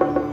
you